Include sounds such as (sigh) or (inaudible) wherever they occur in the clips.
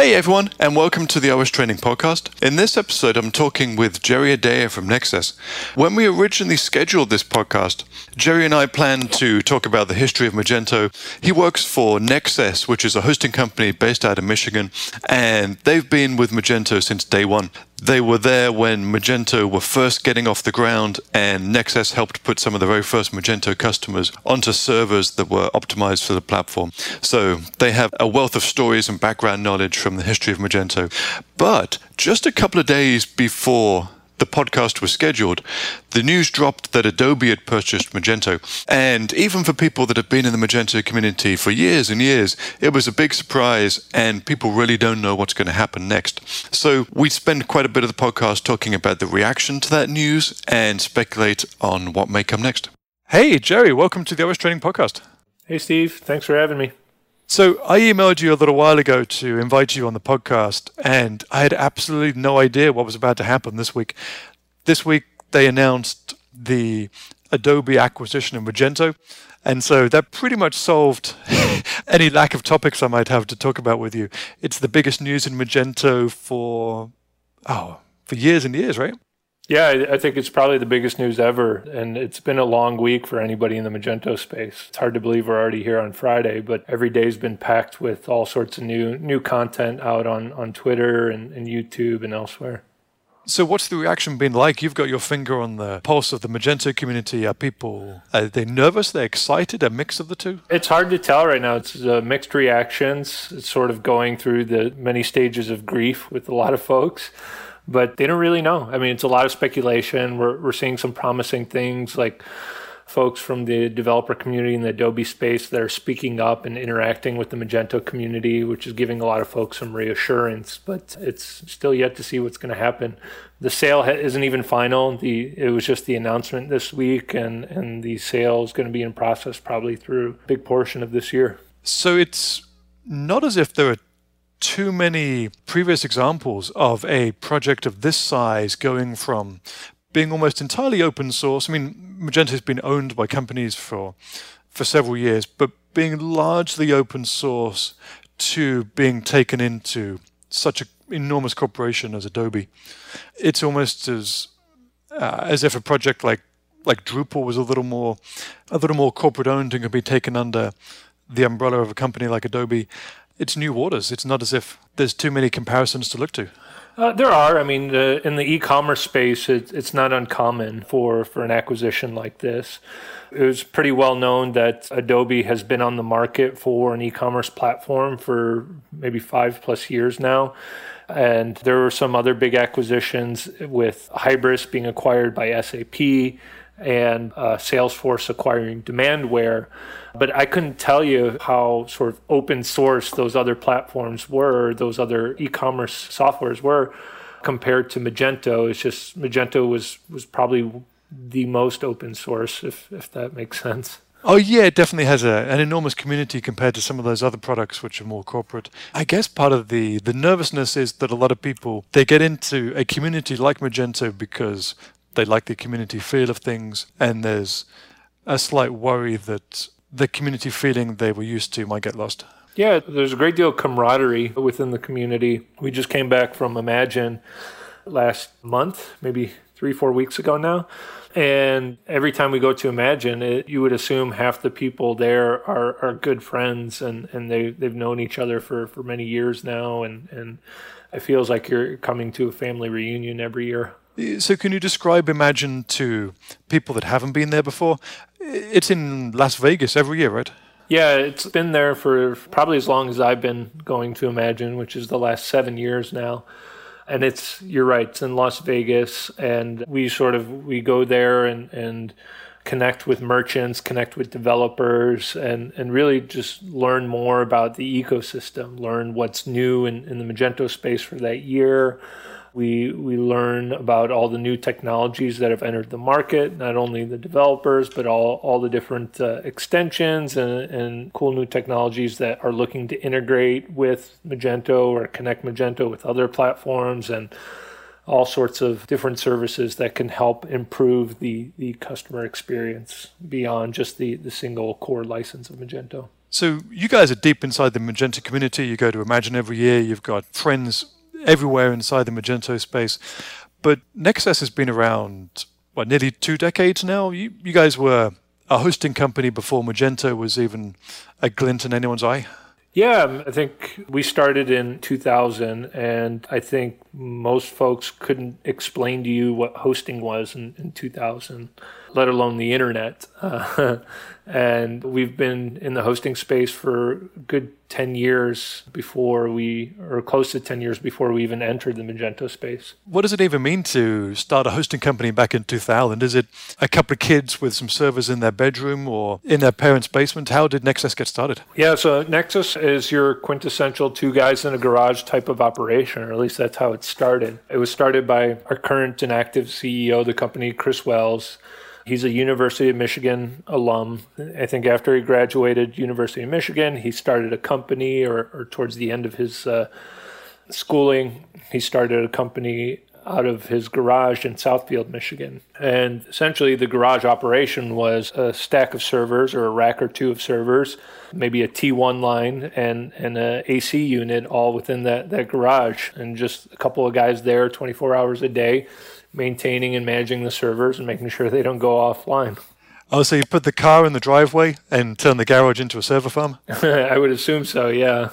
Hey everyone, and welcome to the OS Training Podcast. In this episode, I'm talking with Jerry Eadeh from Nexcess. When we originally scheduled this podcast, Jerry and I planned to talk about the history of Magento. He works for Nexcess, which is a hosting company based out of Michigan, and they've been with Magento since day one. They were there when Magento were first getting off the ground, and Nexcess helped put some of the very first Magento customers onto servers that were optimized for the platform. So they have a wealth of stories and background knowledge from the history of Magento. But just a couple of days before the podcast was scheduled, the news dropped that Adobe had purchased Magento. And even for people that have been in the Magento community for years and years, it was a big surprise, and people really don't know what's going to happen next. So we spend quite a bit of the podcast talking about the reaction to that news and speculate on what may come next. Hey, Jerry, welcome to the OS Training Podcast. Hey, Steve. Thanks for having me. So I emailed you a little while ago to invite you on the podcast, and I had absolutely no idea what was about to happen this week. This week they announced the Adobe acquisition of Magento, and so that pretty much solved (laughs) any lack of topics I might have to talk about with you. It's the biggest news in Magento for oh for years and years, right? Yeah, I think it's probably the biggest news ever. And it's been a long week for anybody in the Magento space. It's hard to believe we're already here on Friday, but every day's been packed with all sorts of new new content out on, on Twitter and, and YouTube and elsewhere. So, what's the reaction been like? You've got your finger on the pulse of the Magento community. Are people are they nervous? Are they excited? A mix of the two? It's hard to tell right now. It's uh, mixed reactions. It's sort of going through the many stages of grief with a lot of folks but they don't really know. I mean, it's a lot of speculation. We're, we're seeing some promising things like folks from the developer community in the Adobe space that are speaking up and interacting with the Magento community, which is giving a lot of folks some reassurance. But it's still yet to see what's going to happen. The sale isn't even final. The it was just the announcement this week, and and the sale is going to be in process probably through a big portion of this year. So it's not as if there are too many previous examples of a project of this size going from being almost entirely open source. I mean, Magento has been owned by companies for for several years, but being largely open source to being taken into such an enormous corporation as Adobe, it's almost as uh, as if a project like like Drupal was a little more a little more corporate owned and could be taken under the umbrella of a company like Adobe it's new waters. It's not as if there's too many comparisons to look to. Uh, there are. I mean, uh, in the e-commerce space, it, it's not uncommon for, for an acquisition like this. It was pretty well known that Adobe has been on the market for an e-commerce platform for maybe five plus years now. And there were some other big acquisitions with Hybris being acquired by SAP and uh, Salesforce acquiring Demandware. But I couldn't tell you how sort of open source those other platforms were, those other e-commerce softwares were compared to Magento. It's just Magento was was probably the most open source, if if that makes sense. Oh yeah, it definitely has a, an enormous community compared to some of those other products which are more corporate. I guess part of the the nervousness is that a lot of people they get into a community like Magento because they like the community feel of things, and there's a slight worry that the community feeling they were used to might get lost. Yeah, there's a great deal of camaraderie within the community. We just came back from Imagine last month, maybe three, four weeks ago now. And every time we go to Imagine, it, you would assume half the people there are, are good friends and, and they, they've known each other for, for many years now. And, and it feels like you're coming to a family reunion every year. So, can you describe Imagine to people that haven't been there before? It's in Las Vegas every year, right? Yeah, it's been there for probably as long as I've been going to Imagine, which is the last seven years now. And it's you're right, it's in Las Vegas, and we sort of we go there and and connect with merchants, connect with developers, and, and really just learn more about the ecosystem, learn what's new in, in the Magento space for that year, we we learn about all the new technologies that have entered the market, not only the developers, but all, all the different uh, extensions and, and cool new technologies that are looking to integrate with Magento or connect Magento with other platforms and all sorts of different services that can help improve the, the customer experience beyond just the, the single core license of Magento. So you guys are deep inside the Magento community. You go to Imagine every year. You've got friends everywhere inside the Magento space. But Nexcess has been around, what, nearly two decades now? You, you guys were a hosting company before Magento was even a glint in anyone's eye? Yeah, um, I think we started in 2000, and I think most folks couldn't explain to you what hosting was in, in 2000, let alone the internet. Uh, (laughs) and we've been in the hosting space for good 10 years before we, or close to 10 years before we even entered the Magento space. What does it even mean to start a hosting company back in 2000? Is it a couple of kids with some servers in their bedroom or in their parents' basement? How did Nexcess get started? Yeah, so Nexcess is your quintessential two guys in a garage type of operation, or at least that's how it started. It was started by our current and active CEO of the company, Chris Wells. He's a University of Michigan alum. I think after he graduated University of Michigan, he started a company, or, or towards the end of his uh, schooling, he started a company out of his garage in Southfield, Michigan. And essentially, the garage operation was a stack of servers or a rack or two of servers, maybe a T1 line and, and an AC unit all within that, that garage, and just a couple of guys there 24 hours a day maintaining and managing the servers and making sure they don't go offline. Oh, so you put the car in the driveway and turn the garage into a server farm? (laughs) I would assume so, yeah.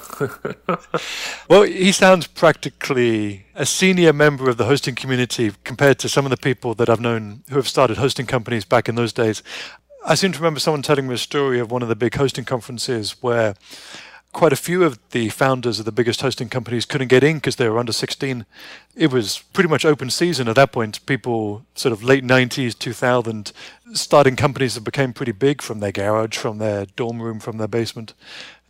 (laughs) well, he sounds practically a senior member of the hosting community compared to some of the people that I've known who have started hosting companies back in those days. I seem to remember someone telling me a story of one of the big hosting conferences where quite a few of the founders of the biggest hosting companies couldn't get in because they were under 16. It was pretty much open season at that point. People, sort of late 90s, 2000, starting companies that became pretty big from their garage, from their dorm room, from their basement.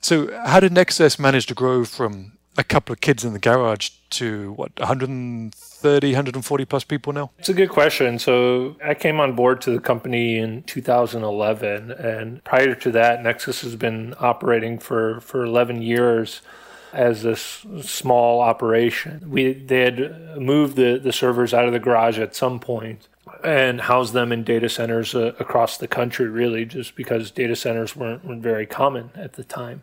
So, how did Nexcess manage to grow from a couple of kids in the garage to what 130 140 plus people now? It's a good question. So i came on board to the company in 2011 and prior to that Nexcess has been operating for for 11 years as this small operation. We they had moved the the servers out of the garage at some point and housed them in data centers uh, across the country really just because data centers weren't, weren't very common at the time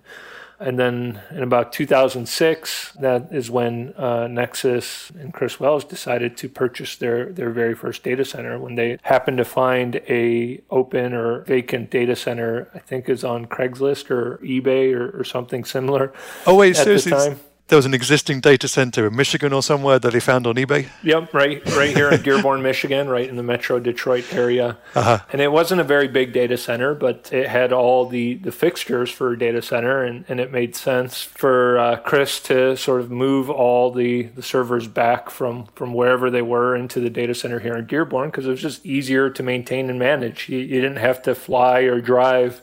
and then in about 2006, that is when uh, Nexcess and Chris Wells decided to purchase their, their very first data center when they happened to find a open or vacant data center, I think is on Craigslist or eBay or, or something similar. Oh wait, seriously? There was an existing data center in Michigan or somewhere that they found on eBay. Yep, right, right here in Dearborn, (laughs) Michigan, right in the Metro Detroit area. Uh-huh. And it wasn't a very big data center, but it had all the the fixtures for a data center, and, and it made sense for uh, Chris to sort of move all the, the servers back from from wherever they were into the data center here in Dearborn because it was just easier to maintain and manage. You, you didn't have to fly or drive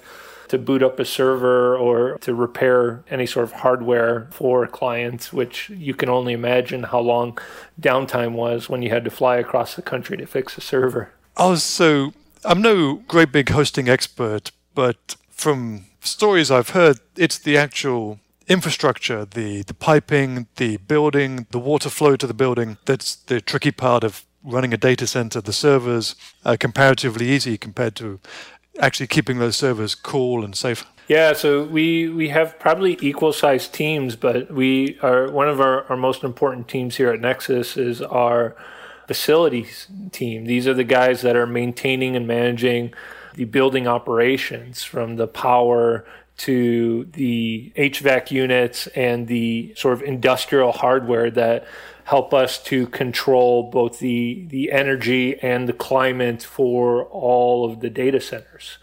to boot up a server or to repair any sort of hardware for clients, which you can only imagine how long downtime was when you had to fly across the country to fix a server. Oh, so I'm no great big hosting expert, but from stories I've heard, it's the actual infrastructure, the, the piping, the building, the water flow to the building that's the tricky part of running a data center. The servers are comparatively easy compared to actually keeping those servers cool and safe? Yeah, so we we have probably equal sized teams, but we are one of our, our most important teams here at Nexcess is our facilities team. These are the guys that are maintaining and managing the building operations from the power to the HVAC units and the sort of industrial hardware that help us to control both the, the energy and the climate for all of the data centers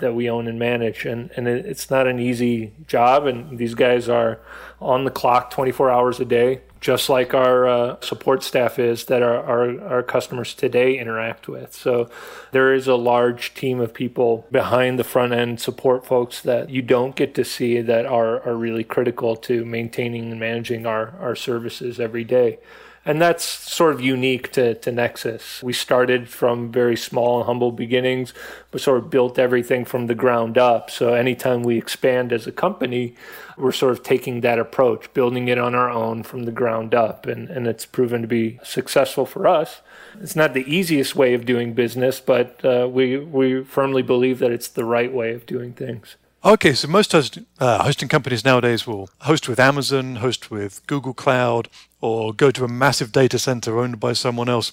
that we own and manage. And, and it, it's not an easy job. And these guys are on the clock 24 hours a day, just like our uh, support staff is that our, our, our customers today interact with. So there is a large team of people behind the front end support folks that you don't get to see that are, are really critical to maintaining and managing our, our services every day. And that's sort of unique to, to Nexcess. We started from very small and humble beginnings, but sort of built everything from the ground up. So anytime we expand as a company, we're sort of taking that approach, building it on our own from the ground up. And, and it's proven to be successful for us. It's not the easiest way of doing business, but uh, we, we firmly believe that it's the right way of doing things. Okay, so most host, uh, hosting companies nowadays will host with Amazon, host with Google Cloud, or go to a massive data center owned by someone else.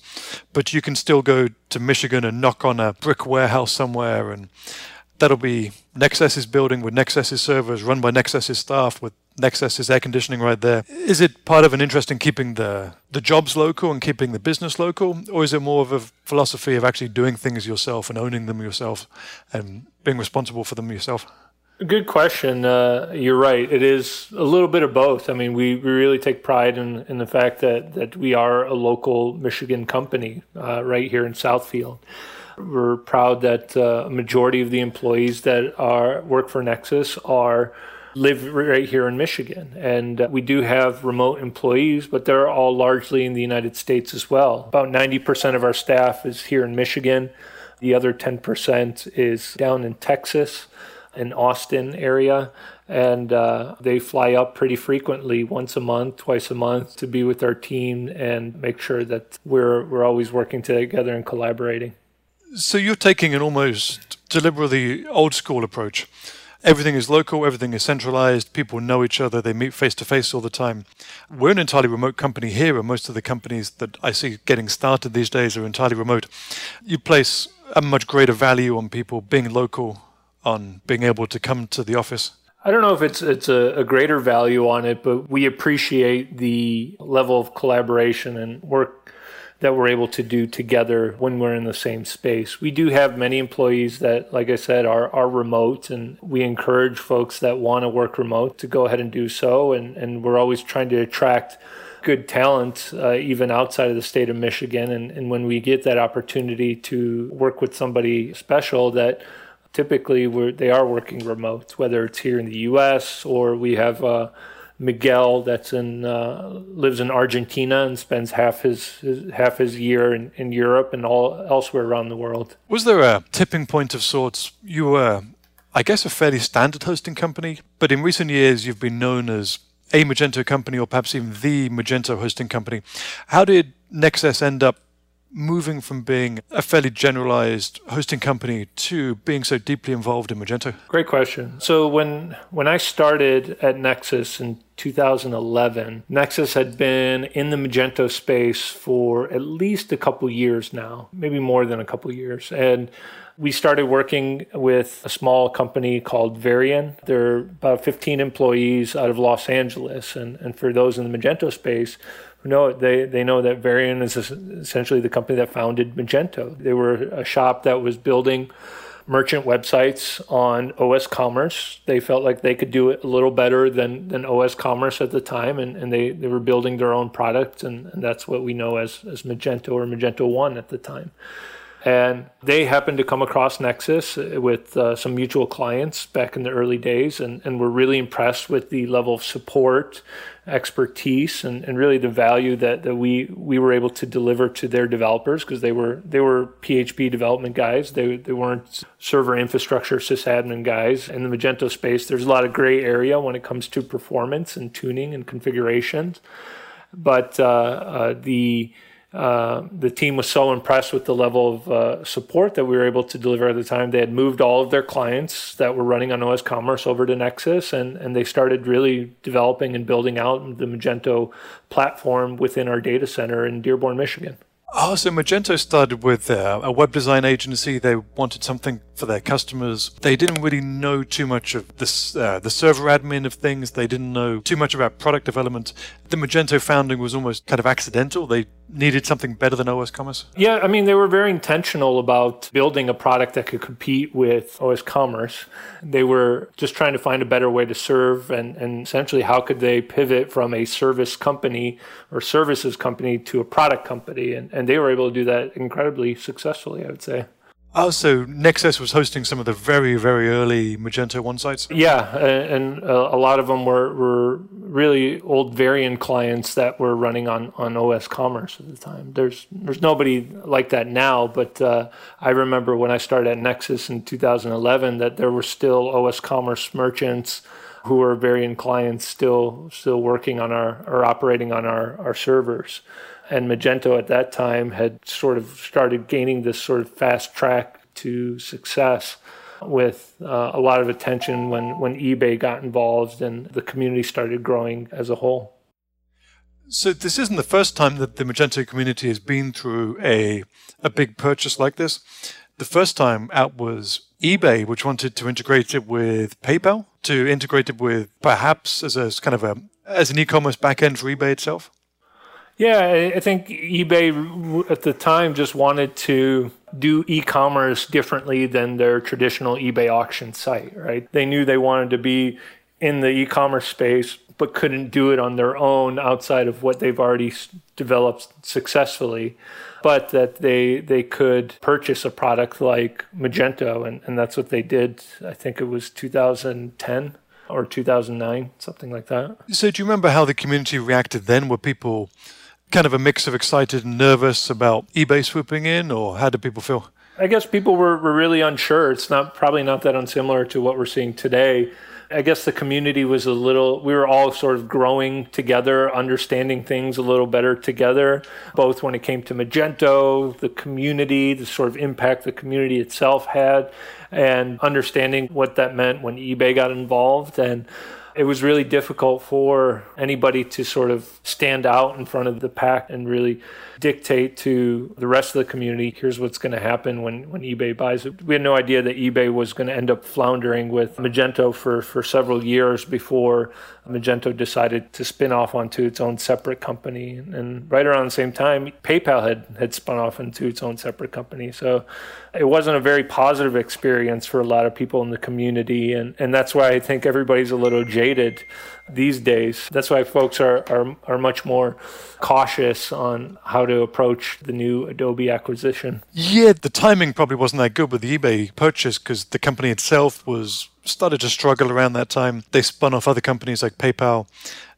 But you can still go to Michigan and knock on a brick warehouse somewhere, and that'll be Nexcess's building with Nexcess's servers run by Nexcess's staff with Nexcess's air conditioning right there. Is it part of an interest in keeping the, the jobs local and keeping the business local, or is it more of a philosophy of actually doing things yourself and owning them yourself and being responsible for them yourself? Good question. Uh, you're right. It is a little bit of both. I mean, we, we really take pride in, in the fact that, that we are a local Michigan company uh, right here in Southfield. We're proud that uh, a majority of the employees that are work for Nexcess are live right here in Michigan. And uh, we do have remote employees, but they're all largely in the United States as well. About 90% of our staff is here in Michigan. The other 10% is down in Texas in Austin area, and uh, they fly up pretty frequently, once a month, twice a month, to be with our team and make sure that we're we're always working together and collaborating. So you're taking an almost deliberately old school approach. Everything is local, everything is centralized, people know each other, they meet face to face all the time. We're an entirely remote company here, and most of the companies that I see getting started these days are entirely remote. You place a much greater value on people being local on being able to come to the office? I don't know if it's it's a, a, greater value on it, but we appreciate the level of collaboration and work that we're able to do together when we're in the same space. We do have many employees that, like I said, are are remote, and we encourage folks that want to work remote to go ahead and do so. And and we're always trying to attract good talent uh, even outside of the state of Michigan. And, and when we get that opportunity to work with somebody special that typically they are working remote, whether it's here in the U.S. or we have uh, Miguel that's in uh, lives in Argentina and spends half his, his half his year in, in Europe and all elsewhere around the world. Was there a tipping point of sorts? You were, I guess, a fairly standard hosting company, but in recent years you've been known as a Magento company or perhaps even the Magento hosting company. How did Nexcess end up moving from being a fairly generalized hosting company to being so deeply involved in Magento? Great question. So when when I started at Nexcess in 2011, Nexcess had been in the Magento space for at least a couple years now, maybe more than a couple years. And we started working with a small company called Varien. They're about 15 employees out of Los Angeles. And, and for those in the Magento space, know they they know that Varien is essentially the company that founded Magento. They were a shop that was building merchant websites on OS Commerce. They felt like they could do it a little better than, than OS Commerce at the time, and, and they, they were building their own product, and, and that's what we know as, as Magento or Magento 1 at the time. And they happened to come across Nexcess with uh, some mutual clients back in the early days and, and were really impressed with the level of support expertise and, and really the value that, that we we were able to deliver to their developers because they were they were PHP development guys. They they weren't server infrastructure sysadmin guys. In the Magento space, there's a lot of gray area when it comes to performance and tuning and configurations. But uh, uh, the uh, the team was so impressed with the level of uh, support that we were able to deliver at the time. They had moved all of their clients that were running on OS Commerce over to Nexcess, and, and they started really developing and building out the Magento platform within our data center in Dearborn, Michigan. Oh, so Magento started with uh, a web design agency. They wanted something for their customers. They didn't really know too much of this, uh, the server admin of things. They didn't know too much about product development. The Magento founding was almost kind of accidental. They needed something better than OS Commerce. Yeah, I mean, they were very intentional about building a product that could compete with OS Commerce. They were just trying to find a better way to serve and, and essentially how could they pivot from a service company or services company to a product company. And, and they were able to do that incredibly successfully, I would say. Also, Nexcess was hosting some of the very, very early Magento 1 sites. Yeah, and a lot of them were, were really old Varien clients that were running on, on OS Commerce at the time. There's there's nobody like that now, but uh, I remember when I started at Nexus in 2011 that there were still OS Commerce merchants who were Varien clients still still working on our or operating on our, our servers and Magento at that time had sort of started gaining this sort of fast track to success. with uh, a lot of attention when, when eBay got involved and the community started growing as a whole. So this isn't the first time that the Magento community has been through a a big purchase like this. The first time out was eBay, which wanted to integrate it with PayPal, to integrate it with perhaps as a kind of a as an e-commerce backend for eBay itself. Yeah, I think eBay at the time just wanted to do e-commerce differently than their traditional eBay auction site, right? They knew they wanted to be in the e-commerce space but couldn't do it on their own outside of what they've already developed successfully but that they they could purchase a product like magento and, and that's what they did i think it was 2010 or 2009 something like that so do you remember how the community reacted then were people kind of a mix of excited and nervous about ebay swooping in or how did people feel? I guess people were, were really unsure. It's not probably not that unsimilar to what we're seeing today. I guess the community was a little, we were all sort of growing together, understanding things a little better together, both when it came to Magento, the community, the sort of impact the community itself had, and understanding what that meant when eBay got involved. And it was really difficult for anybody to sort of stand out in front of the pack and really dictate to the rest of the community here's what's going to happen when, when eBay buys it. We had no idea that eBay was going to end up floundering with Magento for, for several years before Magento decided to spin off onto its own separate company. And right around the same time, PayPal had, had spun off into its own separate company. So it wasn't a very positive experience for a lot of people in the community. And, and that's why I think everybody's a little jaded these days. That's why folks are, are, are much more cautious on how to approach the new Adobe acquisition. Yeah, the timing probably wasn't that good with the eBay purchase because the company itself was started to struggle around that time. They spun off other companies like PayPal.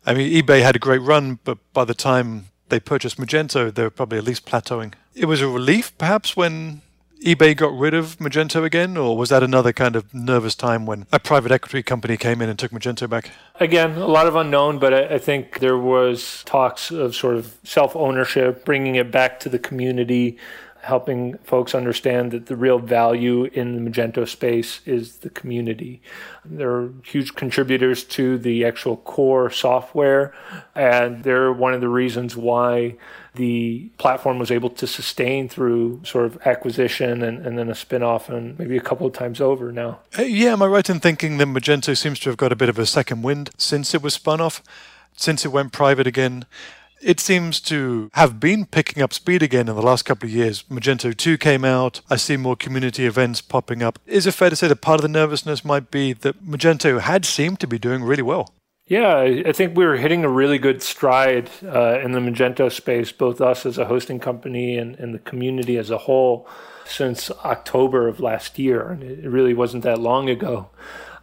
I mean, eBay had a great run, but by the time they purchased Magento, they were probably at least plateauing. It was a relief, perhaps, when eBay got rid of Magento again, or was that another kind of nervous time when a private equity company came in and took Magento back? Again, a lot of unknown, but I, think there was talks of sort of self ownership, bringing it back to the community, helping folks understand that the real value in the Magento space is the community. They're huge contributors to the actual core software, and they're one of the reasons why the platform was able to sustain through sort of acquisition and, and then a spin-off and maybe a couple of times over now. Uh, yeah, am I right in thinking that Magento seems to have got a bit of a second wind since it was spun off, since it went private again? It seems to have been picking up speed again in the last couple of years. Magento 2 came out. I see more community events popping up. Is it fair to say that part of the nervousness might be that Magento had seemed to be doing really well? Yeah, I think we were hitting a really good stride uh, in the Magento space, both us as a hosting company and, and the community as a whole, since October of last year. And it really wasn't that long ago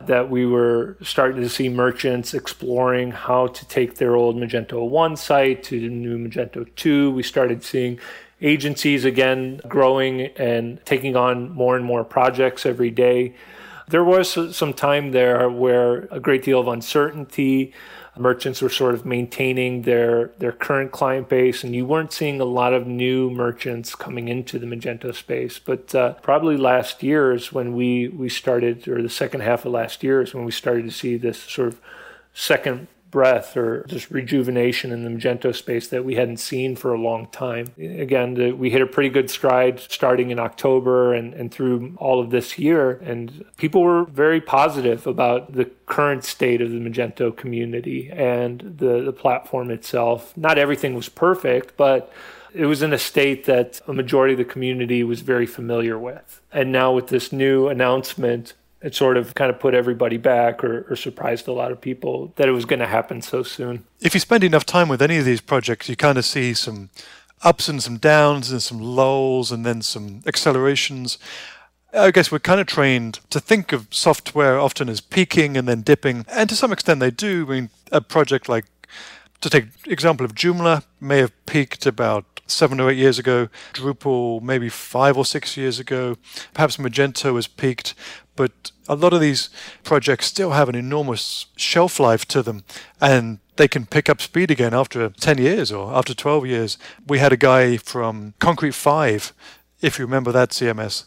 that we were starting to see merchants exploring how to take their old Magento 1 site to the new Magento 2. We started seeing agencies again growing and taking on more and more projects every day. There was some time there where a great deal of uncertainty merchants were sort of maintaining their their current client base, and you weren't seeing a lot of new merchants coming into the Magento space. But uh, probably last year is when we we started, or the second half of last year is when we started to see this sort of second breath or just rejuvenation in the Magento space that we hadn't seen for a long time. Again, the, we hit a pretty good stride starting in October and, and through all of this year. And people were very positive about the current state of the Magento community and the, the platform itself. Not everything was perfect, but it was in a state that a majority of the community was very familiar with. And now with this new announcement, it sort of kind of put everybody back or, or surprised a lot of people that it was going to happen so soon. If you spend enough time with any of these projects, you kind of see some ups and some downs and some lulls and then some accelerations. I guess we're kind of trained to think of software often as peaking and then dipping, and to some extent they do. I mean, a project like, to take example of Joomla, may have peaked about seven or eight years ago, Drupal maybe five or six years ago, perhaps Magento has peaked, but a lot of these projects still have an enormous shelf life to them and they can pick up speed again after 10 years or after 12 years. We had a guy from Concrete 5, if you remember that CMS,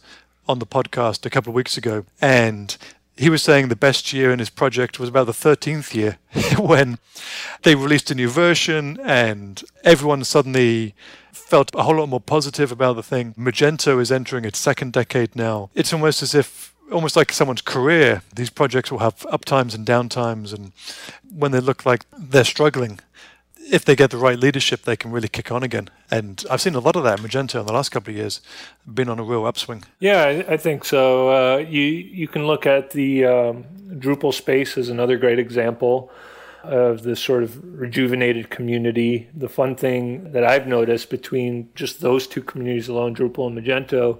on the podcast a couple of weeks ago, and he was saying the best year in his project was about the 13th year (laughs) when they released a new version and everyone suddenly felt a whole lot more positive about the thing. Magento is entering its second decade now. It's almost as if almost like someone's career. These projects will have uptimes and downtimes, and when they look like they're struggling, if they get the right leadership, they can really kick on again. And I've seen a lot of that in Magento in the last couple of years, been on a real upswing. Yeah, I, think so. Uh, you you can look at the um, Drupal space as another great example of this sort of rejuvenated community. The fun thing that I've noticed between just those two communities alone, Drupal and Magento,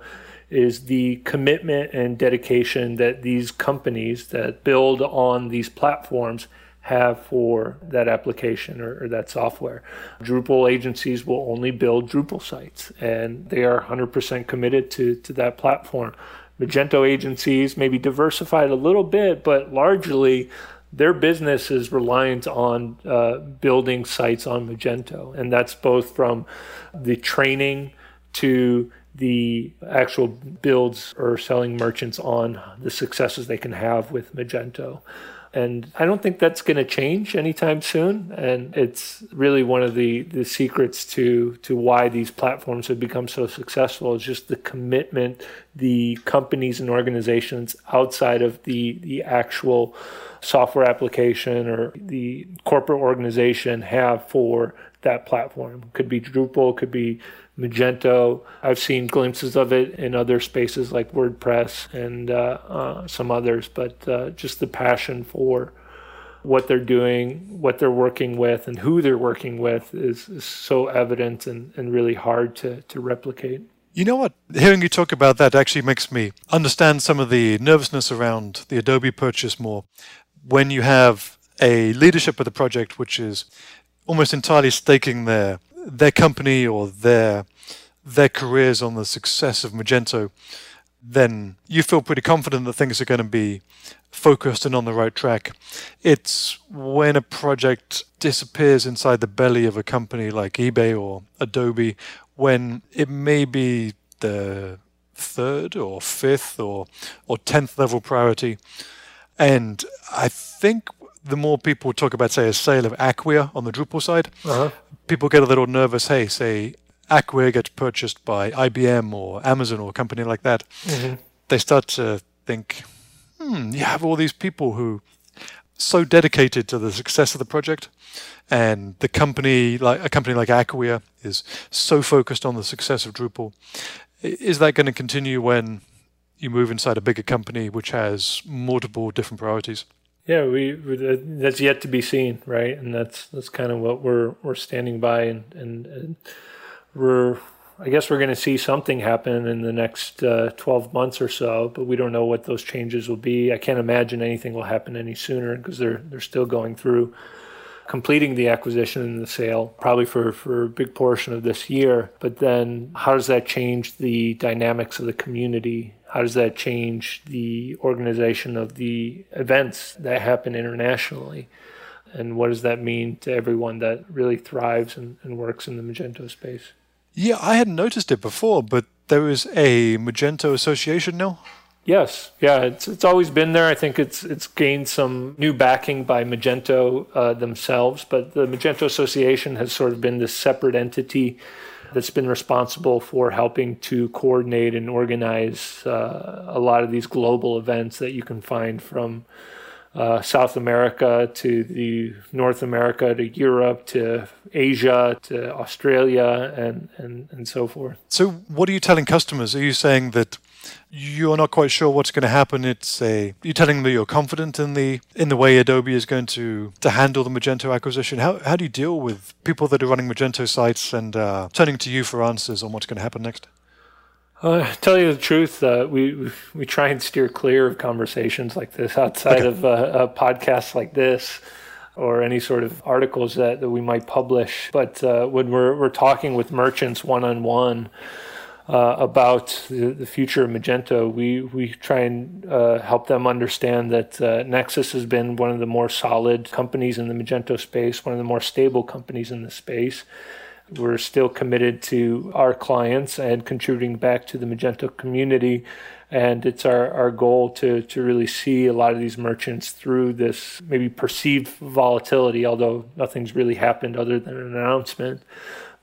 is the commitment and dedication that these companies that build on these platforms have for that application or, or, that software. Drupal agencies will only build Drupal sites and they are 100% committed to, to that platform. Magento agencies maybe diversified a little bit, but largely their business is reliant on uh, building sites on Magento. And that's both from the training to the actual builds or selling merchants on the successes they can have with Magento. And I don't think that's going to change anytime soon. And it's really one of the, the secrets to, to why these platforms have become so successful is just the commitment the companies and organizations outside of the, the actual software application or the corporate organization have for that platform. Could be Drupal, could be Magento. I've seen glimpses of it in other spaces like WordPress and uh, uh, some others, but uh, just the passion for what they're doing, what they're working with, and who they're working with is, is so evident and, and really hard to, to replicate. You know what? Hearing you talk about that actually makes me understand some of the nervousness around the Adobe purchase more. When you have a leadership of the project which is almost entirely staking their their company or their their careers on the success of Magento, then you feel pretty confident that things are going to be focused and on the right track. It's when a project disappears inside the belly of a company like eBay or Adobe, when it may be the third or fifth or or tenth level priority. And I think the more people talk about, say, a sale of Acquia on the Drupal side, uh-huh. people get a little nervous. Hey, say Acquia gets purchased by IBM or Amazon or a company like that. Mm-hmm. They start to think, hmm, you have all these people who so dedicated to the success of the project, and the company, like a company like Acquia, is so focused on the success of Drupal. Is that going to continue when you move inside a bigger company which has multiple different priorities? Yeah, we, that's yet to be seen, right? And that's that's kind of what we're we're standing by, and and, and we're I guess we're going to see something happen in the next uh, 12 months or so, but we don't know what those changes will be. I can't imagine anything will happen any sooner because they're they're still going through completing the acquisition and the sale, probably for, for a big portion of this year. But then how does that change the dynamics of the community? How does that change the organization of the events that happen internationally? And what does that mean to everyone that really thrives and, and works in the Magento space? Yeah, I hadn't noticed it before, but there is a Magento association now. Yes, yeah, it's it's always been there. I think it's it's gained some new backing by Magento uh, themselves, but the Magento Association has sort of been this separate entity that's been responsible for helping to coordinate and organize uh, a lot of these global events that you can find from uh, South America to the North America to Europe to Asia to Australia and, and, and so forth. So, what are you telling customers? Are you saying that you're not quite sure what's going to happen. It's a you're telling them that you're confident in the in the way Adobe is going to to handle the Magento acquisition. How how do you deal with people that are running Magento sites and uh, turning to you for answers on what's going to happen next? Uh, tell you the truth, uh, we we try and steer clear of conversations like this outside okay. of uh, podcasts like this or any sort of articles that, that we might publish. But uh, when we're we're talking with merchants one on one uh, about the, the, future of Magento, we, we try and uh, help them understand that uh, Nexcess has been one of the more solid companies in the Magento space, one of the more stable companies in the space. We're still committed to our clients and contributing back to the Magento community. And it's our, our goal to, to really see a lot of these merchants through this maybe perceived volatility, although nothing's really happened other than an announcement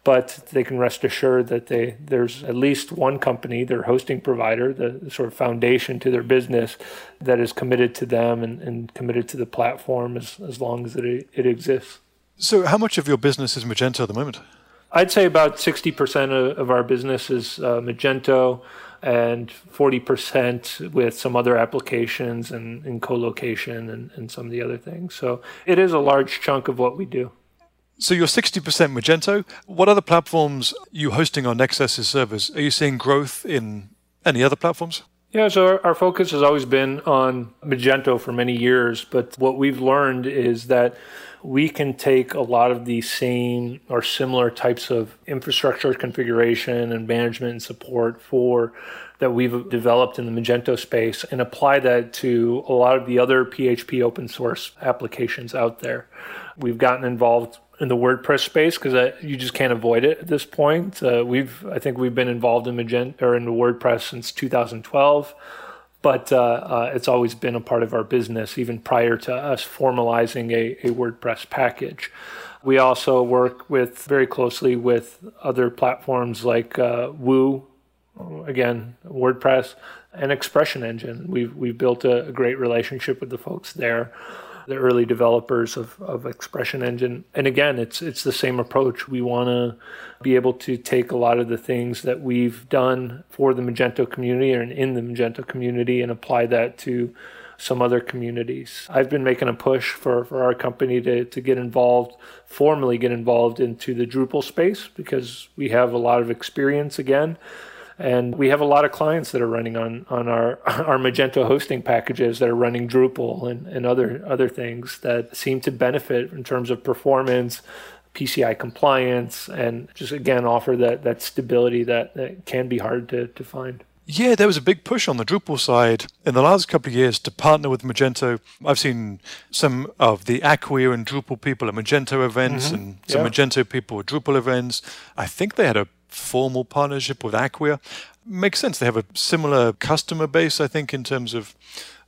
but they can rest assured that they there's at least one company, their hosting provider, the, sort of foundation to their business, that is committed to them and, and committed to the platform as, as long as it, it exists. So, how much of your business is Magento at the moment? I'd say about 60% of, of our business is uh, Magento and 40% with some other applications and, and co-location and, and some of the other things. So it is a large chunk of what we do. So you're 60% Magento. What other platforms you hosting on Nexcess's servers? Are you seeing growth in any other platforms? Yeah, so our, our, focus has always been on Magento for many years, but what we've learned is that we can take a lot of the same or similar types of infrastructure configuration and management and support for that we've developed in the Magento space and apply that to a lot of the other PHP open source applications out there. We've gotten involved in the WordPress space because you just can't avoid it at this point. Uh, we've I think we've been involved in Magento or in WordPress since 2012, but uh, uh, it's always been a part of our business even prior to us formalizing a, a WordPress package. We also work with very closely with other platforms like uh, Woo, again WordPress, and Expression Engine. We've we've built a, a great relationship with the folks there the early developers of, of Expression Engine. And again, it's it's the same approach. We want to be able to take a lot of the things that we've done for the Magento community and in the Magento community and apply that to some other communities. I've been making a push for, for our company to, to get involved, formally get involved into the Drupal space because we have a lot of experience again and we have a lot of clients that are running on, on our, (laughs) our Magento hosting packages that are running Drupal and, and other, other things that seem to benefit in terms of performance, PCI compliance, and just again offer that, that stability that, that can be hard to, to find. Yeah, there was a big push on the Drupal side in the last couple of years to partner with Magento. I've seen some of the Acquia and Drupal people at Magento events mm-hmm. and some yeah. Magento people at Drupal events. I think they had a formal partnership with Acquia. Makes sense. They have a similar customer base, I think, in terms of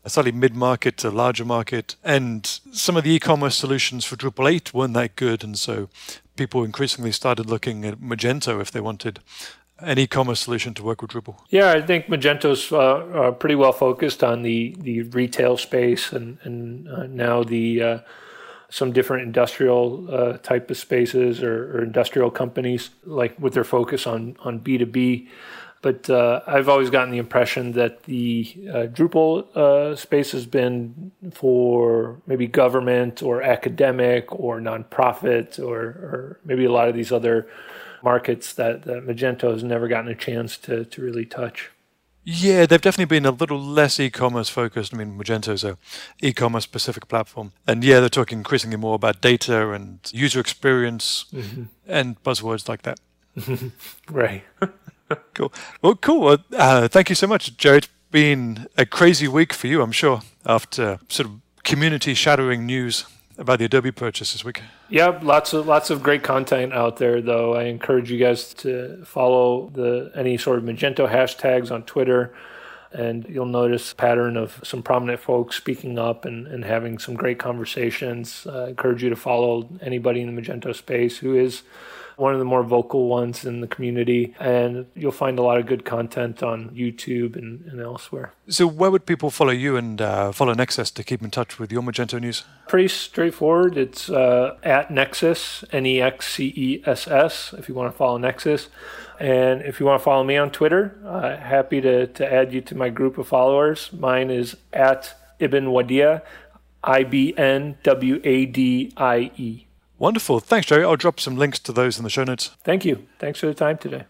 a slightly mid market to larger market. And some of the e commerce solutions for Drupal 8 weren't that good. And so people increasingly started looking at Magento if they wanted an e-commerce solution to work with Drupal? Yeah, I think Magento's uh, uh, pretty well focused on the the retail space and and uh, now the uh, some different industrial uh, type of spaces or, or, industrial companies, like with their focus on on B two B. But uh, I've always gotten the impression that the uh, Drupal uh, space has been for maybe government or academic or nonprofit or, or maybe a lot of these other markets that, that Magento has never gotten a chance to, to really touch. Yeah, they've definitely been a little less e-commerce focused. I mean, Magento's a e-commerce specific platform, and yeah, they're talking increasingly more about data and user experience mm-hmm. and buzzwords like that. (laughs) right. (laughs) cool. Well, cool. Uh, thank you so much, Jerry. It's been a crazy week for you, I'm sure, after sort of community shattering news about the Adobe purchase this week. Yeah, lots of lots of great content out there. Though I encourage you guys to follow the any sort of Magento hashtags on Twitter, and you'll notice a pattern of some prominent folks speaking up and, and having some great conversations. Uh, I encourage you to follow anybody in the Magento space who is one of the more vocal ones in the community. And you'll find a lot of good content on YouTube and, and elsewhere. So, where would people follow you and uh, follow Nexcess to keep in touch with your Magento news? Pretty straightforward. It's uh, at Nexcess, N E X C E S S, if you want to follow Nexcess. And if you want to follow me on Twitter, uh, happy to, to add you to my group of followers. Mine is at Ibn Wadia, I B N W A D I E. Wonderful. Thanks, Jerry. I'll drop some links to those in the show notes. Thank you. Thanks for the time today.